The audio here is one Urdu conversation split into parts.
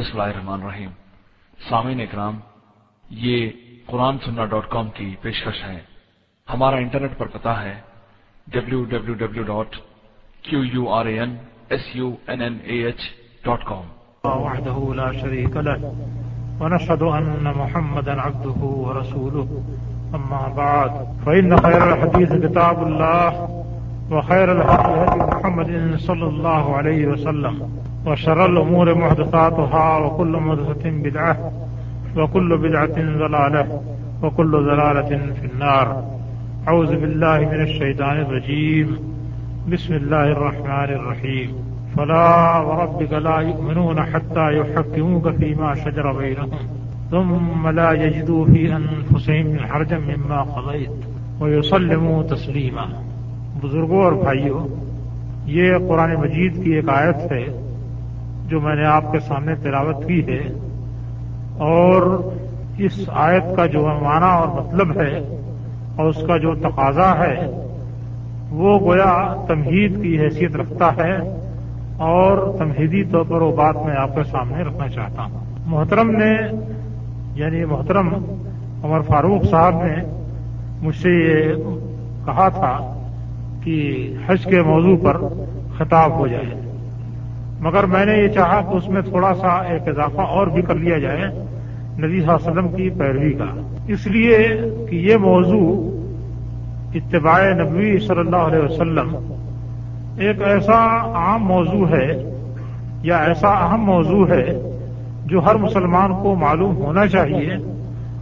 بسم اللہ الرحمن الرحیم۔ سامعین اکرام، یہ قرآن سننا ڈاٹ کام کی پیشکش ہے۔ ہمارا انٹرنیٹ پر پتا ہے W W W dot Q U R A N S U N N A H dot com وحده لا شريك له، ونشهد أن محمدا عبده ورسوله. أما بعد، فإن خير الحديث كتاب الله، وخير الهدي هدي محمد صلى الله عليه وسلم. وشر الأمور محدثاتها وكل محدثة بدعة وكل بدعة ضلالة وكل ضلالة في النار. أعوذ بالله من الشيطان الرجيم. بسم الله الرحمن الرحيم. فلا وربك لا يؤمنون حتى يحكموك فيما شجر بينهم. ثم لا يجدوا في أنفسهم حرجا مما قضيت ويسلموا تسليما. بزرگوں اور بھائیوں، یہ قرآن مجید کی ایک آیت ہے جو میں نے آپ کے سامنے تلاوت کی ہے، اور اس آیت کا جو معنی اور مطلب ہے اور اس کا جو تقاضا ہے، وہ گویا تمہید کی حیثیت رکھتا ہے اور تمہیدی طور پر وہ بات میں آپ کے سامنے رکھنا چاہتا ہوں۔ محترم نے یعنی محترم عمر فاروق صاحب نے مجھ سے یہ کہا تھا کہ حج کے موضوع پر خطاب ہو جائے۔ مگر میں نے یہ چاہا کہ اس میں تھوڑا سا ایک اضافہ اور بھی کر لیا جائے نبی صلی اللہ علیہ وسلم کی پیروی کا۔ اس لیے کہ یہ موضوع اتباع نبوی صلی اللہ علیہ وسلم ایک ایسا عام موضوع ہے یا ایسا اہم موضوع ہے جو ہر مسلمان کو معلوم ہونا چاہیے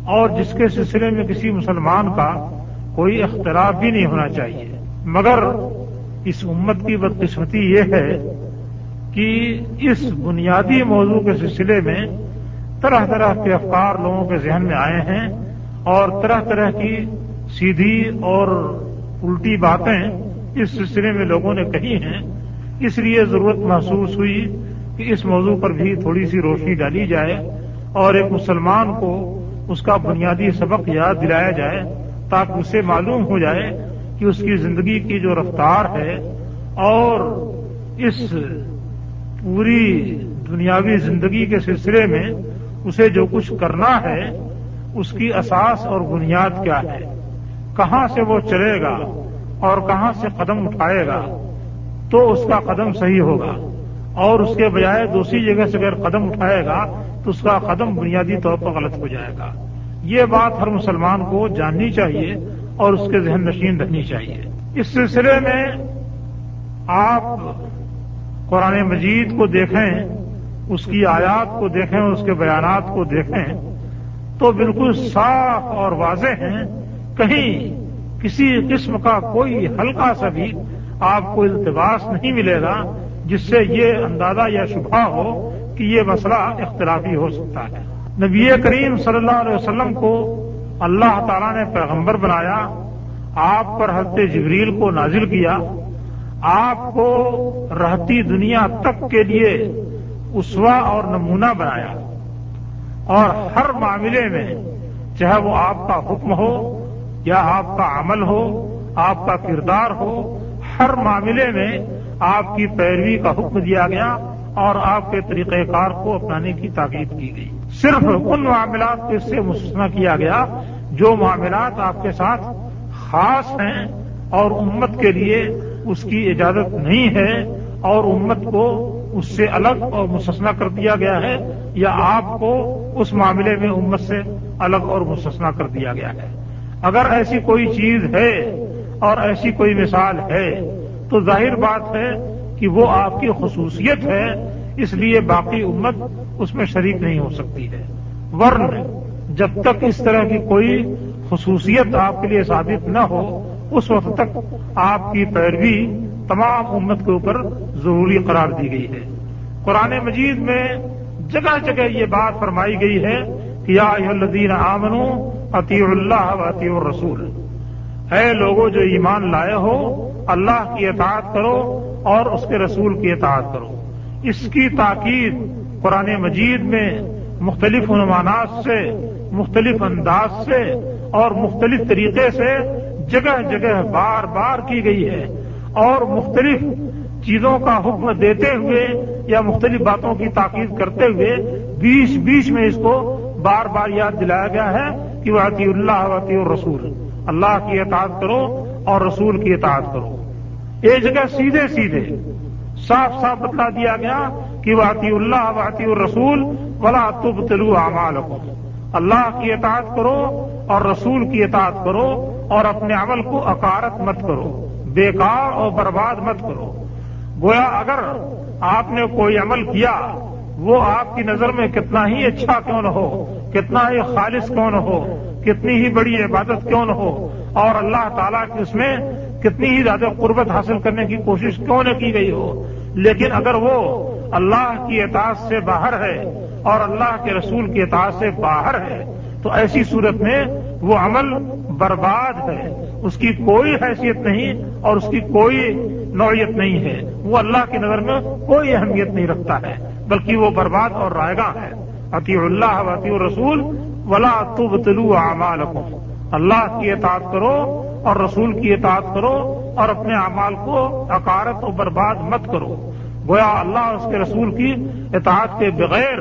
اور جس کے سلسلے میں کسی مسلمان کا کوئی اختلاف بھی نہیں ہونا چاہیے۔ مگر اس امت کی بدقسمتی یہ ہے کہ اس بنیادی موضوع کے سلسلے میں طرح طرح کے افکار لوگوں کے ذہن میں آئے ہیں اور طرح طرح کی سیدھی اور الٹی باتیں اس سلسلے میں لوگوں نے کہی ہیں۔ اس لیے ضرورت محسوس ہوئی کہ اس موضوع پر بھی تھوڑی سی روشنی ڈالی جائے اور ایک مسلمان کو اس کا بنیادی سبق یاد دلایا جائے تاکہ اسے معلوم ہو جائے کہ اس کی زندگی کی جو رفتار ہے اور اس پوری دنیاوی زندگی کے سلسلے میں اسے جو کچھ کرنا ہے، اس کی اساس اور بنیاد کیا ہے؟ کہاں سے وہ چلے گا اور کہاں سے قدم اٹھائے گا؟ تو اس کا قدم صحیح ہوگا۔ اور اس کے بجائے دوسری جگہ سے اگر قدم اٹھائے گا، تو اس کا قدم بنیادی طور پر غلط ہو جائے گا۔ یہ بات ہر مسلمان کو جاننی چاہیے اور اس کے ذہن نشین رہنی چاہیے۔ اس سلسلے میں آپ قرآن مجید کو دیکھیں، اس کی آیات کو دیکھیں، اس کے بیانات کو دیکھیں، تو بالکل صاف اور واضح ہیں۔ کہیں کسی قسم کا کوئی ہلکا سا بھی آپ کو التباس نہیں ملے گا، جس سے یہ اندازہ یا شبہ ہو کہ یہ مسئلہ اختلافی ہو سکتا ہے۔ نبی کریم صلی اللہ علیہ وسلم کو اللہ تعالیٰ نے پیغمبر بنایا، آپ پر حضرت جبریل کو نازل کیا آپ کو رہتی دنیا تک کے لیے اسوا اور نمونہ بنایا اور ہر معاملے میں چاہے وہ آپ کا حکم ہو یا آپ کا عمل ہو، آپ کا کردار ہو، ہر معاملے میں آپ کی پیروی کا حکم دیا گیا اور آپ کے طریقہ کار کو اپنانے کی تاکید کی گئی۔ صرف ان معاملات کو اس سے مستثنا کیا گیا جو معاملات آپ کے ساتھ خاص ہیں اور امت کے لیے اس کی اجازت نہیں ہے اور امت کو اس سے الگ اور مستثنا کر دیا گیا ہے یا آپ کو اس معاملے میں امت سے الگ اور مستثنا کر دیا گیا ہے۔ اگر ایسی کوئی چیز ہے اور ایسی کوئی مثال ہے تو ظاہر بات ہے کہ وہ آپ کی خصوصیت ہے، اس لیے باقی امت اس میں شریک نہیں ہو سکتی ہے۔ ورن جب تک اس طرح کی کوئی خصوصیت آپ کے لیے ثابت نہ ہو اس وقت تک آپ کی پیروی تمام امت کے اوپر ضروری قرار دی گئی ہے۔ قرآن مجید میں جگہ جگہ یہ بات فرمائی گئی ہے کہ یا الدین آمنو عطی اللہ و عطی الرسول۔ اے لوگوں جو ایمان لائے ہو، اللہ کی اطاعت کرو اور اس کے رسول کی اطاعت کرو۔ اس کی تاکید قرآن مجید میں مختلف عنوانات سے، مختلف انداز سے اور مختلف طریقے سے جگہ جگہ بار بار کی گئی ہے اور مختلف چیزوں کا حکم دیتے ہوئے یا مختلف باتوں کی تاکید کرتے ہوئے بیچ بیچ میں اس کو بار بار یاد دلایا گیا ہے کہ وہ عطی اللہ وطی رسول اللہ کی اطاعت کرو اور رسول کی اطاعت کرو۔ ایک جگہ سیدھے سیدھے صاف صاف بتلا دیا گیا کہ وہ عطی اللہ واطی الرسول، ولا تب تلو اللہ کی اطاعت کرو اور رسول کی اطاعت کرو۔ اور اپنے عمل کو اکارت مت کرو، بیکار اور برباد مت کرو۔ گویا اگر آپ نے کوئی عمل کیا، وہ آپ کی نظر میں کتنا ہی اچھا کیوں نہ ہو، کتنا ہی خالص کیوں نہ ہو، کتنی ہی بڑی عبادت کیوں نہ ہو، اور اللہ تعالیٰ کی اس میں کتنی ہی زیادہ قربت حاصل کرنے کی کوشش کیوں نہ کی گئی ہو۔ لیکن اگر وہ اللہ کی اطاعت سے باہر ہے اور اللہ کے رسول کی اطاعت سے باہر ہے، تو ایسی صورت میں وہ عمل برباد ہے۔ اس کی کوئی حیثیت نہیں اور اس کی کوئی نوعیت نہیں ہے۔ وہ اللہ کی نظر میں کوئی اہمیت نہیں رکھتا ہے، بلکہ وہ برباد اور رائے گا ہے عطی اللہ وطی رسول ولا تب تلو اعمال اللہ کی اطاعت کرو اور رسول کی اطاعت کرو اور اپنے اعمال کو عکارت و برباد مت کرو۔ گویا اللہ اس کے رسول کی اطاعت کے بغیر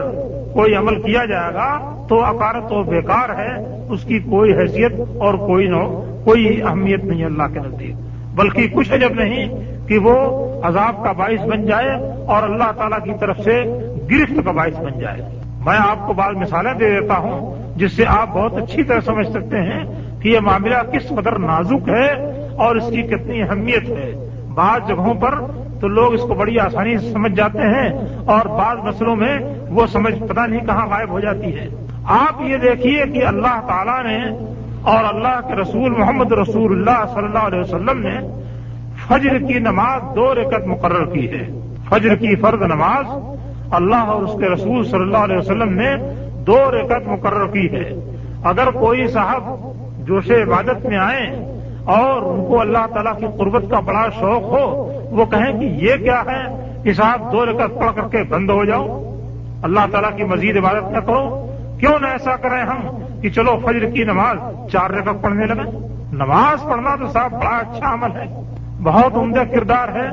کوئی عمل کیا جائے گا تو عکارت و بیکار ہے، اس کی کوئی حیثیت اور کوئی نو، کوئی اہمیت نہیں اللہ کے نزدیک۔ بلکہ کچھ عجب نہیں کہ وہ عذاب کا باعث بن جائے اور اللہ تعالیٰ کی طرف سے گرفت کا باعث بن جائے۔ میں آپ کو بعض مثالیں دے دیتا ہوں جس سے آپ بہت اچھی طرح سمجھ سکتے ہیں کہ یہ معاملہ کس قدر نازک ہے اور اس کی کتنی اہمیت ہے۔ بعض جگہوں پر تو لوگ اس کو بڑی آسانی سے سمجھ جاتے ہیں اور بعض مسئلوں میں وہ سمجھ پتہ نہیں کہاں غائب ہو جاتی ہے۔ آپ یہ دیکھیے کہ اللہ تعالیٰ نے اور اللہ کے رسول محمد رسول اللہ صلی اللہ علیہ وسلم نے فجر کی نماز دو رکت مقرر کی ہے۔ فجر کی فرض نماز اللہ اور اس کے رسول صلی اللہ علیہ وسلم نے دو رکت مقرر کی ہے۔ اگر کوئی صاحب جوش عبادت میں آئے اور ان کو اللہ تعالیٰ کی قربت کا بڑا شوق ہو، وہ کہیں کہ یہ کیا ہے کہ صاحب دو رکت پڑھ کر کے بند ہو جاؤ، اللہ تعالیٰ کی مزید عبادت نہ کرو۔ کیوں نہ ایسا کریں ہم کہ چلو فجر کی نماز چار رکعت پڑھنے لگے نماز پڑھنا تو صاحب بڑا اچھا عمل ہے، بہت عمدہ کردار ہے۔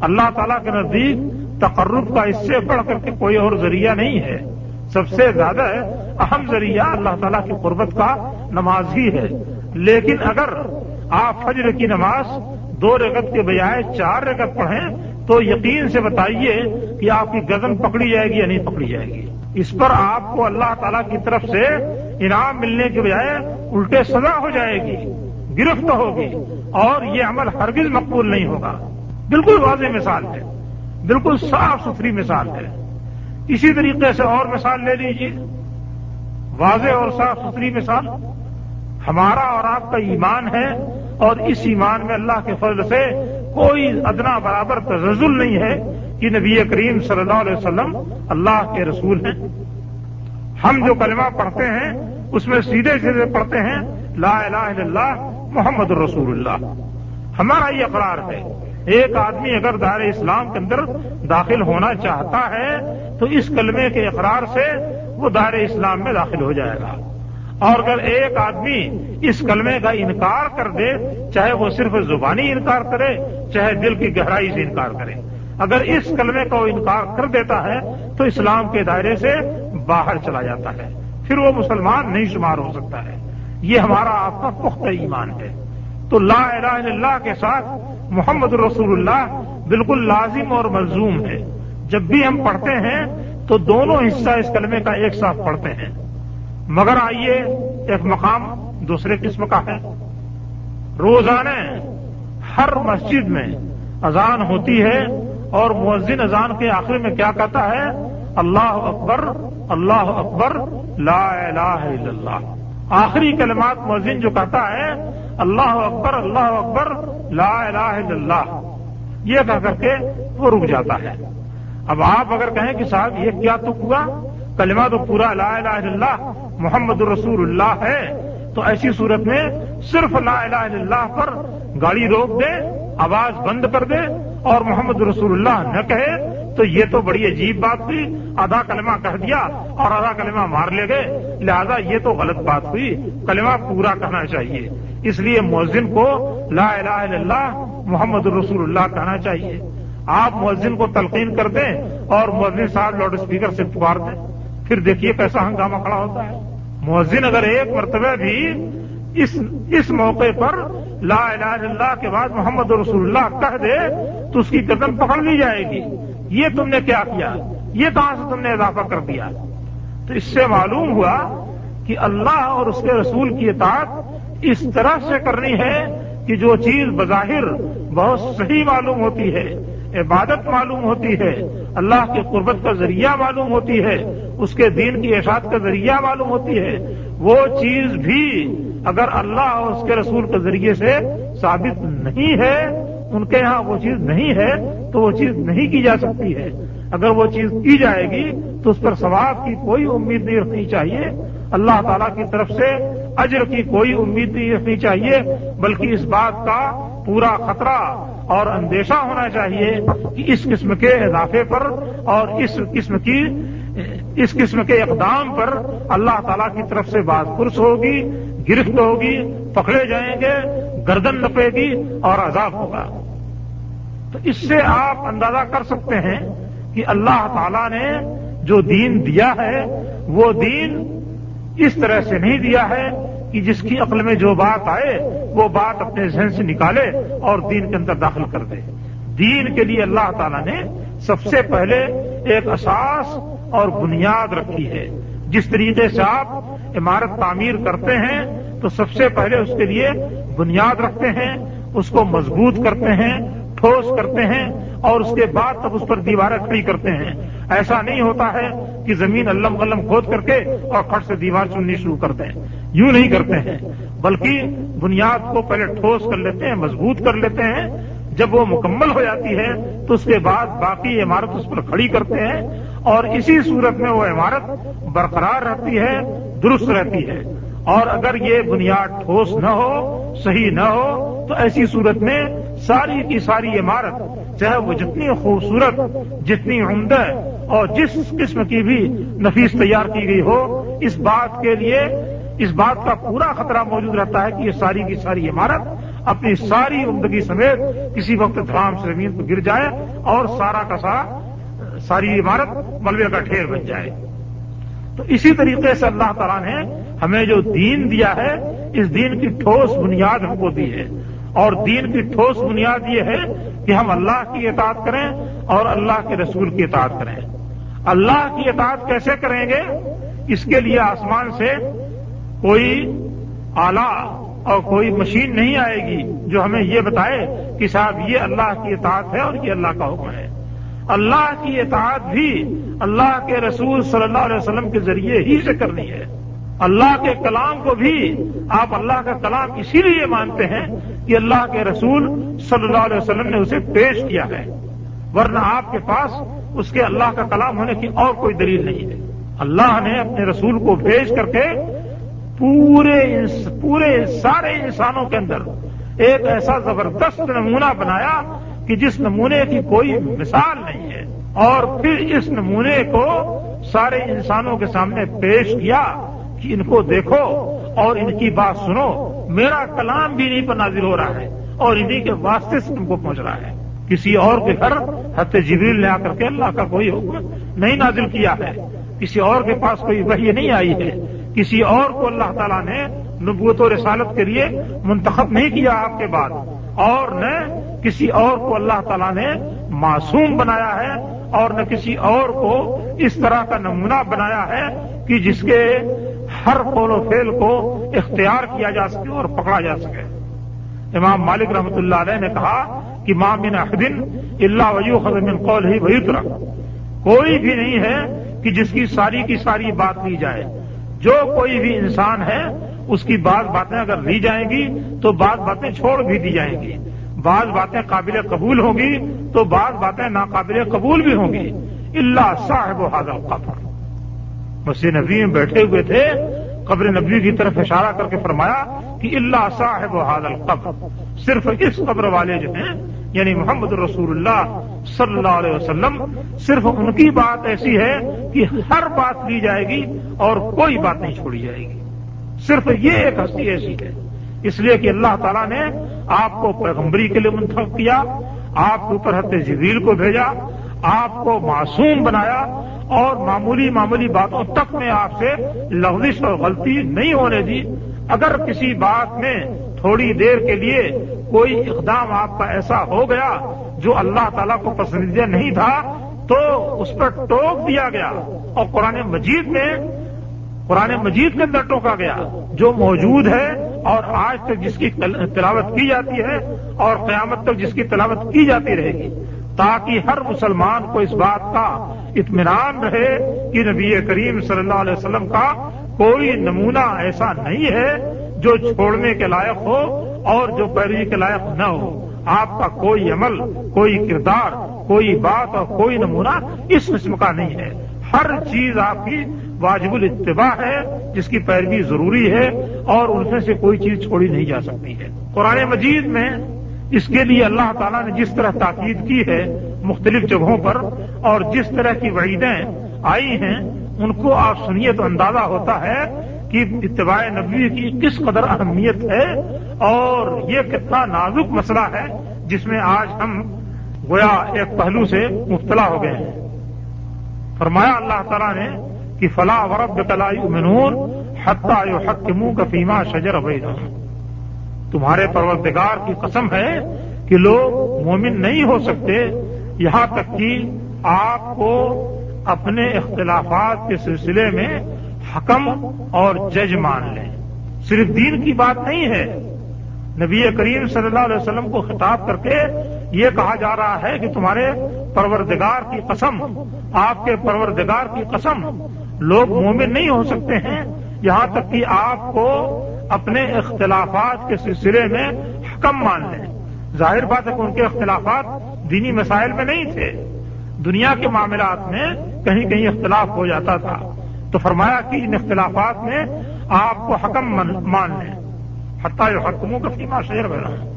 اللہ تعالیٰ کے نزدیک تقرب کا اس سے بڑھ کر کے کوئی اور ذریعہ نہیں ہے۔ سب سے زیادہ اہم ذریعہ اللہ تعالیٰ کی قربت کا نماز ہی ہے۔ لیکن اگر آپ فجر کی نماز دو رگت کے بجائے چار رگت پڑھیں، تو یقین سے بتائیے کہ آپ کی گزن پکڑی جائے گی یا نہیں پکڑی جائے گی۔ اس پر آپ کو اللہ تعالیٰ کی طرف سے انعام ملنے کے بجائے الٹے سزا ہو جائے گی، گرفت ہوگی، اور یہ عمل ہرگز مقبول نہیں ہوگا۔ بالکل واضح مثال ہے، بالکل صاف ستھری مثال ہے۔ اسی طریقے سے اور مثال لے لیجیے واضح اور صاف ستھری مثال، ہمارا اور آپ کا ایمان ہے، اور اس ایمان میں اللہ کے فضل سے کوئی ادنا برابر تزل نہیں ہے۔ کہ نبی کریم صلی اللہ علیہ وسلم اللہ کے رسول ہیں۔ ہم جو کلمہ پڑھتے ہیں، اس میں سیدھے سیدھے پڑھتے ہیں، لا الہ الا اللہ محمد الرسول اللہ۔ ہمارا یہ اقرار ہے، ایک آدمی اگر دار اسلام کے اندر داخل ہونا چاہتا ہے، تو اس کلمے کے اقرار سے وہ دار اسلام میں داخل ہو جائے گا۔ اور اگر ایک آدمی اس کلمے کا انکار کر دے، چاہے وہ صرف زبانی انکار کرے، چاہے دل کی گہرائی سے انکار کرے۔ اگر اس کلمے کا وہ انکار کر دیتا ہے تو اسلام کے دائرے سے باہر چلا جاتا ہے۔ پھر وہ مسلمان نہیں شمار ہو سکتا ہے۔ یہ ہمارا آپ کا پختہ ایمان ہے۔ تو لا الہ الا اللہ کے ساتھ محمد رسول اللہ بالکل لازم اور ملزوم ہے۔ جب بھی ہم پڑھتے ہیں تو دونوں حصہ اس کلمے کا ایک ساتھ پڑھتے ہیں۔ مگر آئیے ایک مقام دوسرے قسم کا ہے۔ روزانہ ہر مسجد میں اذان ہوتی ہے۔ اور مؤذن اذان کے آخر میں کیا کہتا ہے؟ اللہ اکبر اللہ اکبر، لا الہ الا اللہ۔ آخری کلمات مؤذن جو کہتا ہے، اللہ اکبر اللہ اکبر، لا الہ الا اللہ۔ یہ کہہ کر کے وہ رک جاتا ہے۔ اب آپ اگر کہیں کہ صاحب یہ کیا تو ہوا؟ کلمہ تو پورا لا الہ الا اللہ، محمد الرسول اللہ ہے، تو ایسی صورت میں صرف لا الہ الا اللہ پر گاڑی روک دے، آواز بند کر دے اور محمد رسول اللہ نہ کہے، تو یہ تو بڑی عجیب بات ہوئی۔ آدھا کلمہ کہہ دیا اور آدھا کلمہ مار لے گئے۔ لہذا یہ تو غلط بات ہوئی۔ کلمہ پورا کہنا چاہیے۔ اس لیے مؤذن کو لا الہ الا اللہ محمد رسول اللہ کہنا چاہیے۔ آپ مؤذن کو تلقین کر دیں اور مؤذن صاحب لاؤڈ اسپیکر سے پکار دیں۔ پھر دیکھیے کیسا ہنگامہ کھڑا ہوتا ہے۔ مؤذن اگر ایک مرتبہ بھی اس اس موقع پر لا الہ الا اللہ کے بعد محمد رسول اللہ کہہ دے تو اس کی قدم پکڑ لی جائے گی۔ یہ تم نے کیا کیا؟ یہ کہاں سے تم نے اضافہ کر دیا؟ تو اس سے معلوم ہوا کہ اللہ اور اس کے رسول کی اطاعت اس طرح سے کرنی ہے کہ جو چیز بظاہر بہت صحیح معلوم ہوتی ہے، عبادت معلوم ہوتی ہے، اللہ کے قربت کا ذریعہ معلوم ہوتی ہے، اس کے دین کی اشاعت کا ذریعہ معلوم ہوتی ہے، وہ چیز بھی اگر اللہ اور اس کے رسول کے ذریعے سے ثابت نہیں ہے ان کے یہاں وہ چیز نہیں ہے تو وہ چیز نہیں کی جا سکتی ہے۔ اگر وہ چیز کی جائے گی تو اس پر ثواب کی کوئی امید نہیں رکھنی چاہیے۔ اللہ تعالیٰ کی طرف سے اجر کی کوئی امید نہیں رکھنی چاہیے، بلکہ اس بات کا پورا خطرہ اور اندیشہ ہونا چاہیے کہ اس قسم کے اضافے پر اور اس قسم کی، اس قسم کے اقدام پر اللہ تعالیٰ کی طرف سے بات پرس ہوگی، گرفت ہوگی، پکڑے جائیں گے۔ گردن نپے گی اور عذاب ہوگا۔ تو اس سے آپ اندازہ کر سکتے ہیں کہ اللہ تعالیٰ نے جو دین دیا ہے، وہ دین اس طرح سے نہیں دیا ہے کہ جس کی عقل میں جو بات آئے، وہ بات اپنے ذہن سے نکالے اور دین کے اندر داخل کر دے۔ دین کے لیے اللہ تعالیٰ نے سب سے پہلے ایک اساس اور بنیاد رکھی ہے۔ جس طریقے سے آپ عمارت تعمیر کرتے ہیں، تو سب سے پہلے اس کے لیے بنیاد رکھتے ہیں، اس کو مضبوط کرتے ہیں، ٹھوس کرتے ہیں اور اس کے بعد تب اس پر دیواریں کھڑی کرتے ہیں۔ ایسا نہیں ہوتا ہے کہ زمین علم قلم کھود کر کے اور کھٹ سے دیوار چننی شروع کرتے ہیں یوں نہیں کرتے ہیں، بلکہ بنیاد کو پہلے ٹھوس کر لیتے ہیں، مضبوط کر لیتے ہیں۔ جب وہ مکمل ہو جاتی ہے، تو اس کے بعد باقی عمارت اس پر کھڑی کرتے ہیں۔ اور اسی صورت میں وہ عمارت برقرار رہتی ہے، درست رہتی ہے۔ اور اگر یہ بنیاد ٹھوس نہ ہو، صحیح نہ ہو، تو ایسی صورت میں ساری کی ساری عمارت، چاہے وہ جتنی خوبصورت، جتنی عمدہ اور جس قسم کی بھی نفیس تیار کی گئی ہو، اس بات کے لیے، اس بات کا پورا خطرہ موجود رہتا ہے کہ یہ ساری کی ساری عمارت اپنی ساری عمدگی سمیت کسی وقت دھرام سے زمین پر گر جائے اور سارا کا سارا، ساری عمارت ملبے کا ڈھیر بن جائے۔ تو اسی طریقے سے اللہ تعالیٰ نے ہمیں جو دین دیا ہے، اس دین کی ٹھوس بنیاد ہم کو دی ہے۔ اور دین کی ٹھوس بنیاد یہ ہے کہ ہم اللہ کی اطاعت کریں اور اللہ کے رسول کی اطاعت کریں۔ اللہ کی اطاعت کیسے کریں گے؟ اس کے لیے آسمان سے کوئی آلہ اور کوئی مشین نہیں آئے گی جو ہمیں یہ بتائے کہ صاحب یہ اللہ کی اطاعت ہے اور یہ اللہ کا حکم ہے۔ اللہ کی اطاعت بھی اللہ کے رسول صلی اللہ علیہ وسلم کے ذریعے ہی سے کرنی ہے۔ اللہ کے کلام کو بھی آپ اللہ کا کلام اسی لیے مانتے ہیں کہ اللہ کے رسول صلی اللہ علیہ وسلم نے اسے پیش کیا ہے۔ ورنہ آپ کے پاس اس کے اللہ کا کلام ہونے کی اور کوئی دلیل نہیں ہے۔ اللہ نے اپنے رسول کو بھیج کر کے پورے پورے سارے انسانوں کے اندر ایک ایسا زبردست نمونہ بنایا کہ جس نمونے کی کوئی مثال نہیں ہے، اور پھر اس نمونے کو سارے انسانوں کے سامنے پیش کیا کہ ان کو دیکھو اور ان کی بات سنو۔ میرا کلام بھی نہیں پر نازل ہو رہا ہے اور انہیں کے واسطے سے تم کو پہنچ رہا ہے۔ کسی اور کے گھر حت جبریل نے آ کر کے اللہ کا کوئی حکم نہیں نازل کیا ہے۔ کسی اور کے پاس کوئی وحی نہیں آئی ہے۔ کسی اور کو اللہ تعالیٰ نے نبوت و رسالت کے لیے منتخب نہیں کیا آپ کے بعد۔ اور نہ کسی اور کو اللہ تعالیٰ نے معصوم بنایا ہے اور نہ کسی اور کو اس طرح کا نمونہ بنایا ہے کہ جس کے ہر قول و فیل کو اختیار کیا جا سکے اور پکڑا جا سکے۔ امام مالک رحمۃ اللہ علیہ نے کہا کہ مام احدین اللہ ویو خزم قول ہی وہی کوئی بھی نہیں ہے کہ جس کی ساری کی ساری بات لی جائے۔ جو کوئی بھی انسان ہے، اس کی بعض باتیں اگر لی جائیں گی تو بعض باتیں چھوڑ بھی دی جائیں گی۔ بعض باتیں قابل قبول ہوں گی تو بعض باتیں ناقابل قبول بھی ہوں گی۔ اللہ صاحب و حاضر قبر مسجد نبی میں بیٹھے ہوئے تھے۔ قبر نبی کی طرف اشارہ کر کے فرمایا کہ اللہ صاحب و حاضر قبر صرف اس قبر والے جو ہیں یعنی محمد رسول اللہ صلی اللہ علیہ وسلم، صرف ان کی بات ایسی ہے کہ ہر بات لی جائے گی اور کوئی بات نہیں چھوڑی جائے گی۔ صرف یہ ایک ہستی ایسی ہے۔ اس لیے کہ اللہ تعالیٰ نے آپ کو پیغمبری کے لیے منتخب کیا، آپ کے اوپر حت جبیل کو بھیجا، آپ کو معصوم بنایا اور معمولی معمولی باتوں تک میں آپ سے لغزش اور غلطی نہیں ہونے دی۔ اگر کسی بات میں تھوڑی دیر کے لیے کوئی اقدام آپ کا ایسا ہو گیا جو اللہ تعالیٰ کو پسندیدہ نہیں تھا، تو اس پر ٹوک دیا گیا۔ اور قرآن مجید میں، قرآن مجید کے اندر ٹوکا گیا، جو موجود ہے اور آج تک جس کی تلاوت کی جاتی ہے اور قیامت تک جس کی تلاوت کی جاتی رہے گی، تاکہ ہر مسلمان کو اس بات کا اطمینان رہے کہ نبی کریم صلی اللہ علیہ وسلم کا کوئی نمونہ ایسا نہیں ہے جو چھوڑنے کے لائق ہو اور جو پیروی کے لائق نہ ہو۔ آپ کا کوئی عمل، کوئی کردار، کوئی بات اور کوئی نمونہ اس قسم کا نہیں ہے۔ ہر چیز آپ کی واجب الاتباع ہے، جس کی پیروی ضروری ہے اور ان میں سے کوئی چیز چھوڑی نہیں جا سکتی ہے۔ قرآن مجید میں اس کے لیے اللہ تعالیٰ نے جس طرح تاکید کی ہے مختلف جگہوں پر اور جس طرح کی وعیدیں آئی ہیں، ان کو آپ سنیے تو اندازہ ہوتا ہے کہ اتباع نبی کی کس قدر اہمیت ہے۔ اور یہ کتنا نازک مسئلہ ہے جس میں آج ہم گویا ایک پہلو سے مبتلا ہو گئے ہیں۔ فرمایا اللہ تعالیٰ نے کہ فلاح ورب کلائی منون حتہ حق کے منہ کا فیما شجر تمہارے پروردگار کی قسم ہے کہ لوگ مومن نہیں ہو سکتے۔ یہاں تک کہ آپ کو اپنے اختلافات کے سلسلے میں حکم اور جج مان لیں۔ صرف دین کی بات نہیں ہے۔ نبی کریم صلی اللہ علیہ وسلم کو خطاب کر کے یہ کہا جا رہا ہے کہ تمہارے پروردگار کی قسم، آپ کے پروردگار کی قسم، لوگ مومن نہیں ہو سکتے ہیں۔ یہاں تک کہ آپ کو اپنے اختلافات کے سلسلے میں حکم مان لیں۔ ظاہر بات ہے کہ ان کے اختلافات دینی مسائل میں نہیں تھے۔ دنیا کے معاملات میں کہیں کہیں اختلاف ہو جاتا تھا۔ تو فرمایا کہ ان اختلافات میں آپ کو حکم مان لیں۔ حتیٰ حکموں کا فیما شہر بنا۔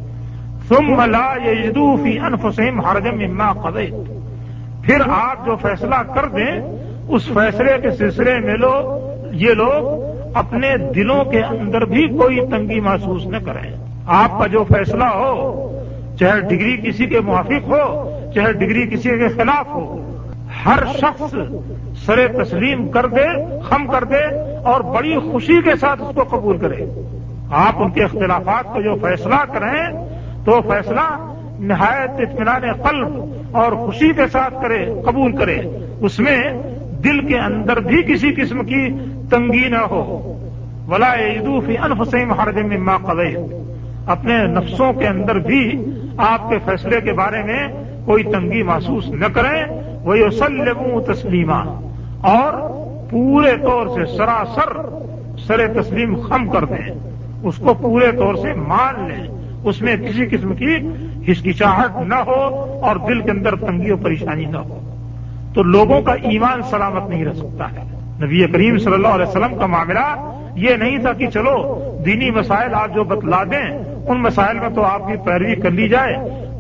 ثم لا یجدو فی انفسہم حرجم مما قضیت پھر آپ جو فیصلہ کر دیں، اس فیصلے کے سلسلے میں لوگ یہ لوگ اپنے دلوں کے اندر بھی کوئی تنگی محسوس نہ کریں۔ آپ کا جو فیصلہ ہو، چاہے ڈگری کسی کے موافق ہو، چاہے ڈگری کسی کے خلاف ہو، ہر شخص سر تسلیم کر دے، خم کر دے اور بڑی خوشی کے ساتھ اس کو قبول کرے۔ آپ ان کے اختلافات کو جو فیصلہ کریں تو فیصلہ نہایت اطمینان قلب اور خوشی کے ساتھ کرے، قبول کرے۔ اس میں دل کے اندر بھی کسی قسم کی تنگی نہ ہو۔ ولا عیدوفی انفسم حرجم مما قضی اپنے نفسوں کے اندر بھی آپ کے فیصلے کے بارے میں کوئی تنگی محسوس نہ کریں۔ وہ یوسلم تسلیمہ اور پورے طور سے سراسر سر تسلیم خم کر دیں۔ اس کو پورے طور سے مان لیں۔ اس میں کسی قسم کی ہچکچاہٹ نہ ہو اور دل کے اندر تنگی اور پریشانی نہ ہو۔ تو لوگوں کا ایمان سلامت نہیں رہ سکتا ہے۔ نبی کریم صلی اللہ علیہ وسلم کا معاملہ یہ نہیں تھا کہ چلو دینی مسائل آپ جو بتلا دیں، ان مسائل میں تو آپ کی پیروی کر لی جائے۔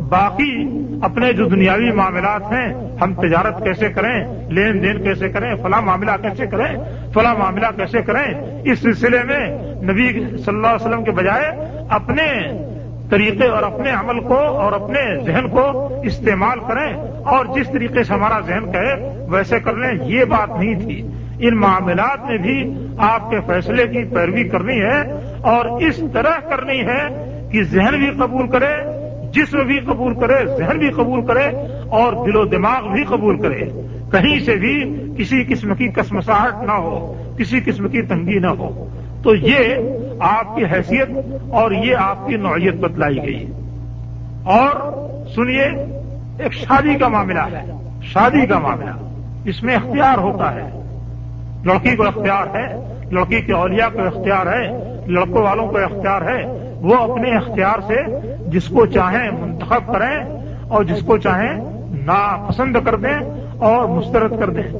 باقی اپنے جو دنیاوی معاملات ہیں، ہم تجارت کیسے کریں، لین دین کیسے کریں، فلاں معاملہ کیسے کریں، فلاں معاملہ کیسے کریں، اس سلسلے میں نبی صلی اللہ علیہ وسلم کے بجائے اپنے طریقے اور اپنے عمل کو اور اپنے ذہن کو استعمال کریں اور جس طریقے سے ہمارا ذہن کہے، ویسے کر لیں، یہ بات نہیں تھی۔ ان معاملات میں بھی آپ کے فیصلے کی پیروی کرنی ہے اور اس طرح کرنی ہے کہ ذہن بھی قبول کرے، جسم بھی قبول کرے، ذہن بھی قبول کرے اور دل و دماغ بھی قبول کرے۔ کہیں سے بھی کسی قسم کی کسمساہٹ نہ ہو، کسی قسم کی تنگی نہ ہو۔ تو یہ آپ کی حیثیت اور یہ آپ کی نوعیت بتلائی گئی اور سنیے، ایک شادی کا معاملہ ہے۔ شادی کا معاملہ۔ اس میں اختیار ہوتا ہے۔ لڑکی کو اختیار ہے، لڑکی کے اولیاء کو اختیار ہے، لڑکوں والوں کو اختیار ہے۔ وہ اپنے اختیار سے جس کو چاہیں منتخب کریں اور جس کو چاہیں ناپسند کر دیں اور مسترد کر دیں۔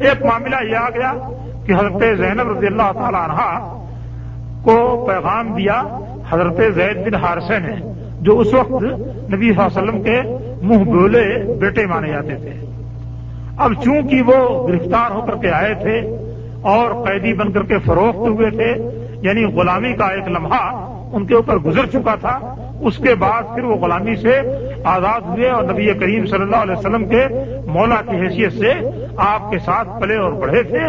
ایک معاملہ یہ آ گیا کہ حضرت زینب رضی اللہ تعالی عنہ کو پیغام دیا حضرت زید بن حارثے نے، جو اس وقت نبی صلی اللہ علیہ وسلم کے منہ بولے بیٹے مانے جاتے تھے۔ اب چونکہ وہ گرفتار ہو کر کے آئے تھے اور قیدی بن کر کے فروخت ہوئے تھے یعنی غلامی کا ایک لمحہ ان کے اوپر گزر چکا تھا، اس کے بعد پھر وہ غلامی سے آزاد ہوئے اور نبی کریم صلی اللہ علیہ وسلم کے مولا کی حیثیت سے آپ کے ساتھ پلے اور بڑھے تھے۔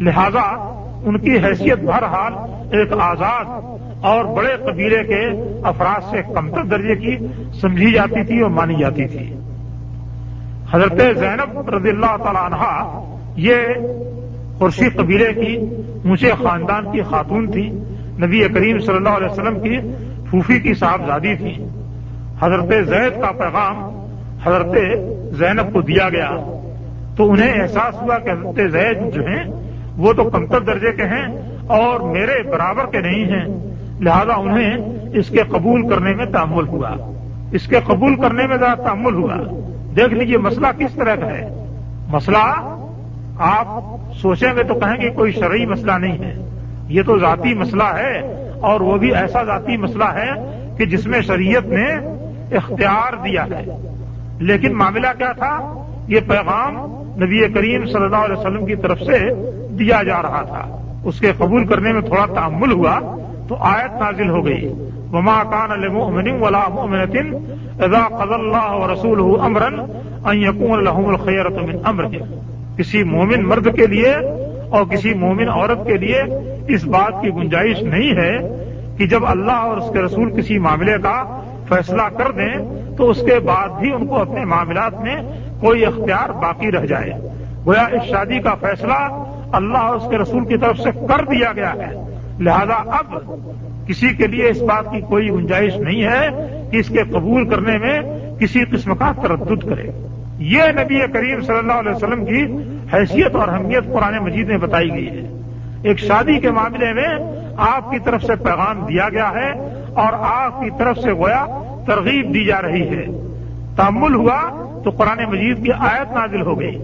لہذا ان کی حیثیت بہرحال ایک آزاد اور بڑے قبیلے کے افراد سے کمتر درجے کی سمجھی جاتی تھی اور مانی جاتی تھی۔ حضرت زینب رضی اللہ تعالی عنہ یہ خورشی قبیلے کی اونچے خاندان کی خاتون تھی۔ نبی کریم صلی اللہ علیہ وسلم کی پھوفی کی صاحبزادی تھی۔ حضرت زید کا پیغام حضرت زینب کو دیا گیا۔ تو انہیں احساس ہوا کہ حضرت زید جو ہیں وہ تو کمتر درجے کے ہیں اور میرے برابر کے نہیں ہیں۔ لہذا انہیں اس کے قبول کرنے میں تعمل ہوا۔ اس کے قبول کرنے میں ذرا تعمل ہوا۔ دیکھ لیجیے مسئلہ کس طرح کا ہے۔ مسئلہ آپ سوچیں گے تو کہیں گے کوئی شرعی مسئلہ نہیں ہے۔ یہ تو ذاتی مسئلہ ہے اور وہ بھی ایسا ذاتی مسئلہ ہے کہ جس میں شریعت نے اختیار دیا ہے۔ لیکن معاملہ کیا تھا؟ یہ پیغام نبی کریم صلی اللہ علیہ وسلم کی طرف سے دیا جا رہا تھا۔ اس کے قبول کرنے میں تھوڑا تعمل ہوا تو آیت نازل ہو گئی۔ وما کان المؤمن ولا مؤمنۃ اذا قضى الله ورسوله امرا ان يكون لهم الخيرة من امرهم کسی مومن مرد کے لیے اور کسی مومن عورت کے لیے اس بات کی گنجائش نہیں ہے کہ جب اللہ اور اس کے رسول کسی معاملے کا فیصلہ کر دیں تو اس کے بعد بھی ان کو اپنے معاملات میں کوئی اختیار باقی رہ جائے۔ گویا اس شادی کا فیصلہ اللہ اور اس کے رسول کی طرف سے کر دیا گیا ہے۔ لہذا اب کسی کے لیے اس بات کی کوئی گنجائش نہیں ہے کہ اس کے قبول کرنے میں کسی قسم کا تردد کرے۔ یہ نبی کریم صلی اللہ علیہ وسلم کی حیثیت اور اہمیت پرانے مجید میں بتائی گئی ہے۔ ایک شادی کے معاملے میں آپ کی طرف سے پیغام دیا گیا ہے اور آپ کی طرف سے گویا ترغیب دی جا رہی ہے۔ تعمل ہوا تو قرآن مجید کی آیت نازل ہو گئی۔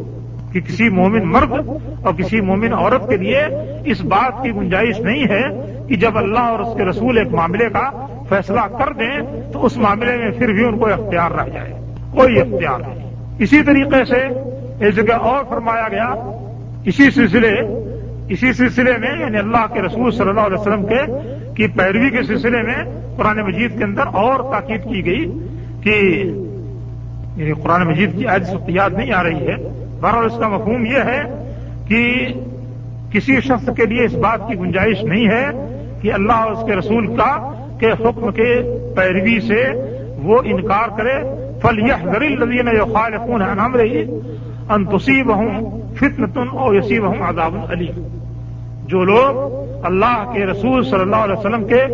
کہ کسی مومن مرد اور کسی مومن عورت کے لیے اس بات کی گنجائش نہیں ہے کہ جب اللہ اور اس کے رسول ایک معاملے کا فیصلہ کر دیں تو اس معاملے میں پھر بھی ان کو اختیار رہ جائے، کوئی اختیار نہیں۔ اسی طریقے سے ایک جگہ اور فرمایا گیا، اسی سلسلے اسی سلسلے میں یعنی اللہ کے رسول صلی اللہ علیہ وسلم کے، کی پیروی کے سلسلے میں قرآن مجید کے اندر اور تاکید کی گئی کہ یعنی قرآن مجید کی آج یاد نہیں آ رہی ہے۔ بہرحال اس کا مفہوم یہ ہے کہ کسی شخص کے لیے اس بات کی گنجائش نہیں ہے کہ اللہ اور اس کے رسول کا کے حکم کے پیروی سے وہ انکار کرے۔ فل یہ غریل لدین خالفون نام رہی ان تصیب ہوں فتن اور یسیب ہوں عذاب علی جو لوگ اللہ کے رسول صلی اللہ علیہ وسلم کے